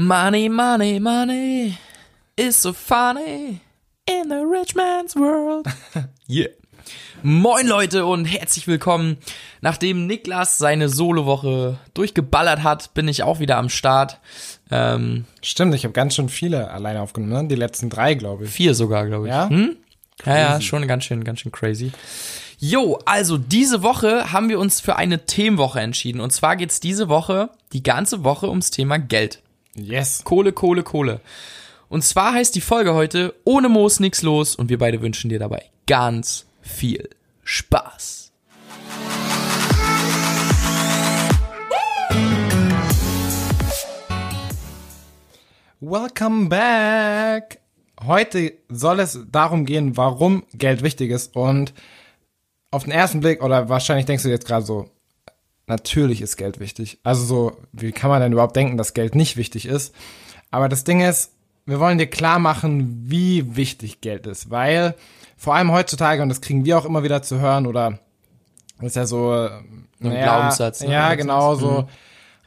Money, money, money is so funny in the rich man's world. yeah. Moin Leute und herzlich willkommen. Nachdem Niklas seine Solowoche durchgeballert hat, bin ich auch wieder am Start. Ähm, Stimmt, ich habe ganz schön viele alleine aufgenommen, ne? die letzten drei, glaube ich. vier sogar, glaube ich. Ja? Hm? Ja, ja, schon ganz schön, ganz schön crazy. Jo, also diese Woche haben wir uns für eine Themenwoche entschieden. Und zwar geht's diese Woche, die ganze Woche ums Thema Geld. Yes. Kohle, Kohle, Kohle. Und zwar heißt die Folge heute Ohne Moos nix los und wir beide wünschen dir dabei ganz viel Spaß. Welcome back. Heute soll es darum gehen, warum Geld wichtig ist. Und auf den ersten Blick, oder wahrscheinlich denkst du jetzt gerade so, natürlich ist Geld wichtig. Also so, wie kann man denn überhaupt denken, dass Geld nicht wichtig ist? Aber das Ding ist, wir wollen dir klar machen, wie wichtig Geld ist. Weil vor allem heutzutage, und das kriegen wir auch immer wieder zu hören, oder ist ja so Ein naja, Glaubenssatz, ne? Ja, genau so.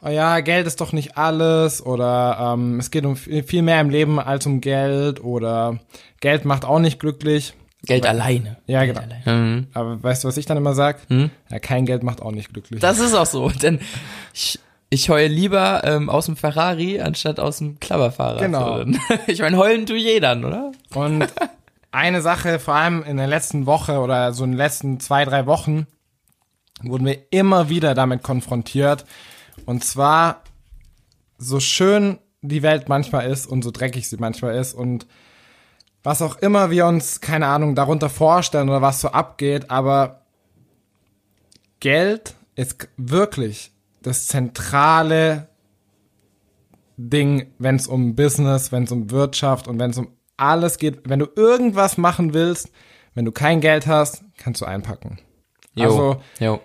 Oh ja, Geld ist doch nicht alles oder ähm, es geht um viel mehr im Leben als um Geld oder Geld macht auch nicht glücklich. Geld alleine. Ja, Geld genau. alleine. Mhm. Aber weißt du, was ich dann immer sag? Ja, kein Geld macht auch nicht glücklich. Das ist auch so, denn ich, ich heule lieber ähm, aus dem Ferrari anstatt aus dem Klapperfahrrad. Genau. Ich meine, heulen tu jeder, oder? Und eine Sache, vor allem in der letzten Woche oder so in den letzten zwei, drei Wochen, wurden wir immer wieder damit konfrontiert. Und zwar, so schön die Welt manchmal ist und so dreckig sie manchmal ist und was auch immer wir uns, keine Ahnung, darunter vorstellen oder was so abgeht, aber Geld ist wirklich das zentrale Ding, wenn es um Business, wenn es um Wirtschaft und wenn es um alles geht. Wenn du irgendwas machen willst, wenn du kein Geld hast, kannst du einpacken. Also jo.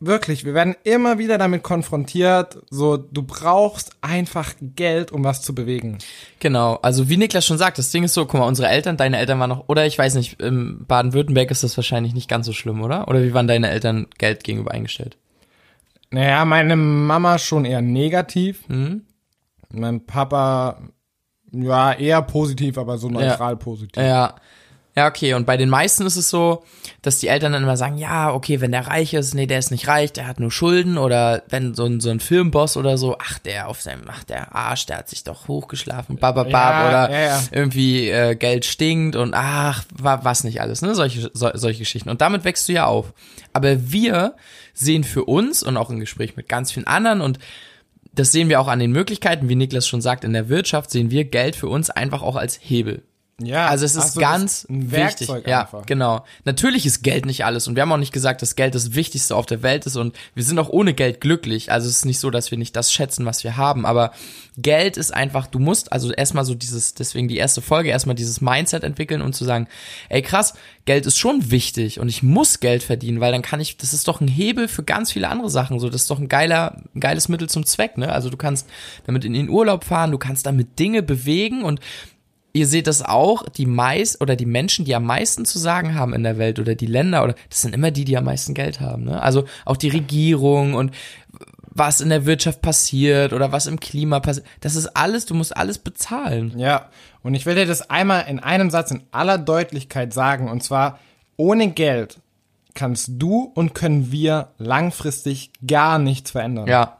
Wirklich, wir werden immer wieder damit konfrontiert, so du brauchst einfach Geld, um was zu bewegen. Genau, also wie Niklas schon sagt, das Ding ist so, guck mal, unsere Eltern, deine Eltern waren noch, oder ich weiß nicht, in Baden-Württemberg ist das wahrscheinlich nicht ganz so schlimm, oder? Oder wie waren deine Eltern Geld gegenüber eingestellt? Naja, meine Mama schon eher negativ. Mhm. Mein Papa, ja, eher positiv, aber so neutral positiv. Ja. Ja, okay. Und bei den meisten ist es so, dass die Eltern dann immer sagen, ja, okay, wenn der reich ist, nee, der ist nicht reich, der hat nur Schulden. Oder wenn so ein, so ein Filmboss oder so, ach, der auf seinem, ach, der Arsch, der hat sich doch hochgeschlafen, bababab, Ja, oder ja, ja. irgendwie äh, Geld stinkt und ach, wa, was nicht alles, ne? Solche, so, solche Geschichten. Und damit wächst du ja auf. Aber wir sehen für uns und auch im Gespräch mit ganz vielen anderen und das sehen wir auch an den Möglichkeiten, wie Niklas schon sagt, in der Wirtschaft sehen wir Geld für uns einfach auch als Hebel. Ja, Also es ist also ganz wichtig. Werkzeug Ja, einfach. genau. Natürlich ist Geld nicht alles und wir haben auch nicht gesagt, dass Geld das Wichtigste auf der Welt ist und wir sind auch ohne Geld glücklich. Also es ist nicht so, dass wir nicht das schätzen, was wir haben, aber Geld ist einfach, du musst also erstmal so dieses, deswegen die erste Folge, erstmal dieses Mindset entwickeln und zu sagen, ey krass, Geld ist schon wichtig und ich muss Geld verdienen, weil dann kann ich, das ist doch ein Hebel für ganz viele andere Sachen, so das ist doch ein geiler, ein geiles Mittel zum Zweck, ne? Also du kannst damit in den Urlaub fahren, du kannst damit Dinge bewegen und ihr seht das auch, die meist oder die Menschen, die am meisten zu sagen haben in der Welt oder die Länder oder das sind immer die, die am meisten Geld haben. Ne? Also auch die Regierung und was in der Wirtschaft passiert oder was im Klima passiert. Das ist alles, du musst alles bezahlen. Ja, und ich will dir das einmal in einem Satz in aller Deutlichkeit sagen, und zwar, ohne Geld kannst du und können wir langfristig gar nichts verändern. Ja.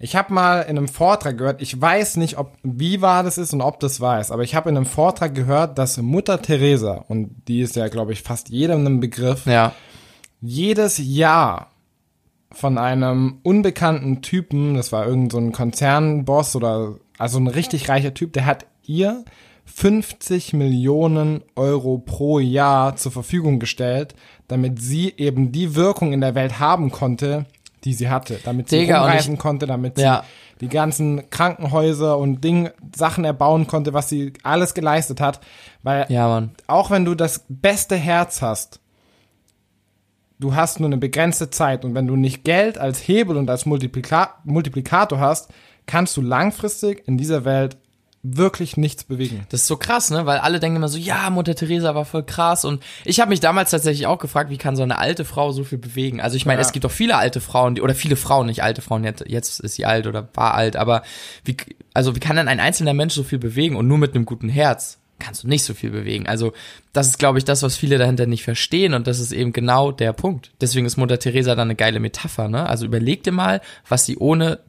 Ich habe mal in einem Vortrag gehört, ich weiß nicht, ob wie wahr das ist und ob das wahr ist, aber ich habe in einem Vortrag gehört, dass Mutter Teresa, und die ist ja, glaube ich, fast jedem ein Begriff, Ja. jedes Jahr von einem unbekannten Typen, das war irgend so ein Konzernboss oder also ein richtig reicher Typ, der hat ihr 50 Millionen Euro pro Jahr zur Verfügung gestellt, damit sie eben die Wirkung in der Welt haben konnte, die sie hatte, damit sie Digga, ich- konnte, damit sie Ja. die ganzen Krankenhäuser und Ding, Sachen erbauen konnte, was sie alles geleistet hat, weil Ja, auch wenn du das beste Herz hast, du hast nur eine begrenzte Zeit. Und wenn du nicht Geld als Hebel und als Multiplika Multiplikator hast, kannst du langfristig in dieser Welt wirklich nichts bewegen. Das ist so krass, ne? Weil alle denken immer so, ja, Mutter Teresa war voll krass. Und ich habe mich damals tatsächlich auch gefragt, wie kann so eine alte Frau so viel bewegen? Also ich meine, Ja. es gibt doch viele alte Frauen, die, oder viele Frauen, nicht alte Frauen, jetzt, jetzt ist sie alt oder war alt, aber wie, also wie kann denn ein einzelner Mensch so viel bewegen und nur mit einem guten Herz? kannst du nicht so viel bewegen. Also das ist, glaube ich, das, was viele dahinter nicht verstehen und das ist eben genau der Punkt. Deswegen ist Mutter Teresa dann eine geile Metapher, ne? Also überleg dir mal, was sie ohne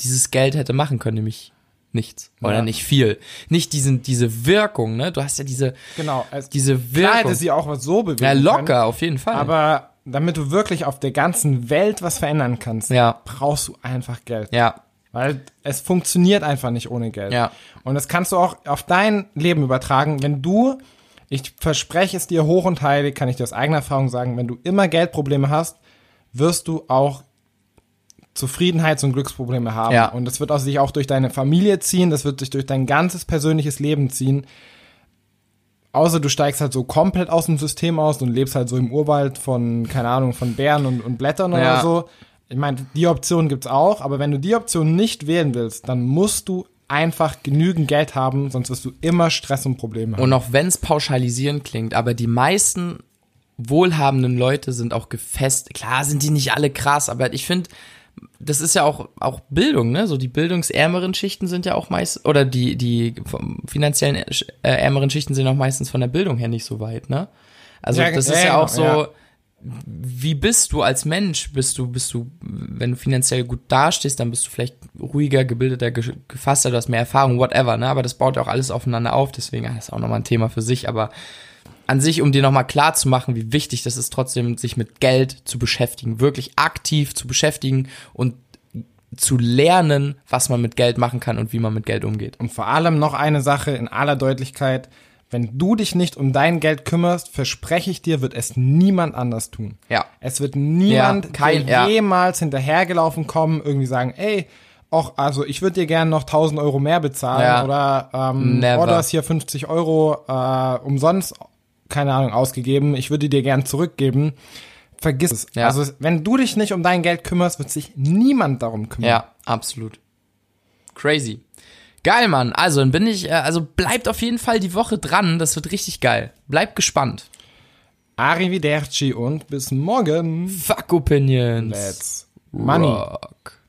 dieses Geld hätte machen können, nämlich nichts oder Ja. nicht viel. Nicht diesen, diese Wirkung, ne? Du hast ja diese, Genau. Es, diese klar hätte Wirkung. sie auch was so bewegen Ja, können, locker, auf jeden Fall. Aber damit du wirklich auf der ganzen Welt was verändern kannst, Ja. brauchst du einfach Geld. ja, Weil es funktioniert einfach nicht ohne Geld. Ja. Und das kannst du auch auf dein Leben übertragen. Wenn du, ich verspreche es dir hoch und heilig, kann ich dir aus eigener Erfahrung sagen, wenn du immer Geldprobleme hast, wirst du auch Zufriedenheits- und Glücksprobleme haben. Ja. Und das wird auch sich auch durch deine Familie ziehen, das wird sich durch dein ganzes persönliches Leben ziehen. Außer du steigst halt so komplett aus dem System aus und lebst halt so im Urwald von, keine Ahnung, von Bären und, und Blättern Ja. oder so. Ich meine, die Option gibt's auch, aber wenn du die Option nicht wählen willst, dann musst du einfach genügend Geld haben, sonst wirst du immer Stress und Probleme haben. Und auch wenn es pauschalisierend klingt, aber die meisten wohlhabenden Leute sind auch gefestigt. Klar sind die nicht alle krass, aber ich finde, das ist ja auch, auch Bildung, ne? So die bildungsärmeren Schichten sind ja auch meist, oder die, die finanziellen äh, ärmeren Schichten sind auch meistens von der Bildung her nicht so weit, ne? Also Ja, das ist ja auch so, ja. wie bist du als Mensch? Bist du, bist du, wenn du finanziell gut dastehst, dann bist du vielleicht ruhiger, gebildeter, ge- gefasster, du hast mehr Erfahrung, whatever, ne? Aber das baut ja auch alles aufeinander auf, deswegen das ist auch nochmal ein Thema für sich, aber an sich, um dir nochmal klar zu machen, wie wichtig das ist, trotzdem sich mit Geld zu beschäftigen, wirklich aktiv zu beschäftigen und zu lernen, was man mit Geld machen kann und wie man mit Geld umgeht. Und vor allem noch eine Sache in aller Deutlichkeit. Wenn du dich nicht um dein Geld kümmerst, verspreche ich dir, wird es niemand anders tun. Ja. Es wird niemand Ja, kein- ja. jemals hinterhergelaufen kommen, irgendwie sagen, ey, auch, also ich würde dir gerne noch 1000 Euro mehr bezahlen Ja. oder ähm, Never. du hast hier 50 Euro äh, umsonst, keine Ahnung, ausgegeben, ich würde dir gern zurückgeben. Vergiss es. Ja. Also wenn du dich nicht um dein Geld kümmerst, wird sich niemand darum kümmern. Ja, absolut. Crazy. Geil, Mann. Also, dann bin ich, äh, also bleibt auf jeden Fall die Woche dran. Das wird richtig geil. Bleibt gespannt. Arrivederci und bis morgen. Fuck Opinions. Let's money. Rock.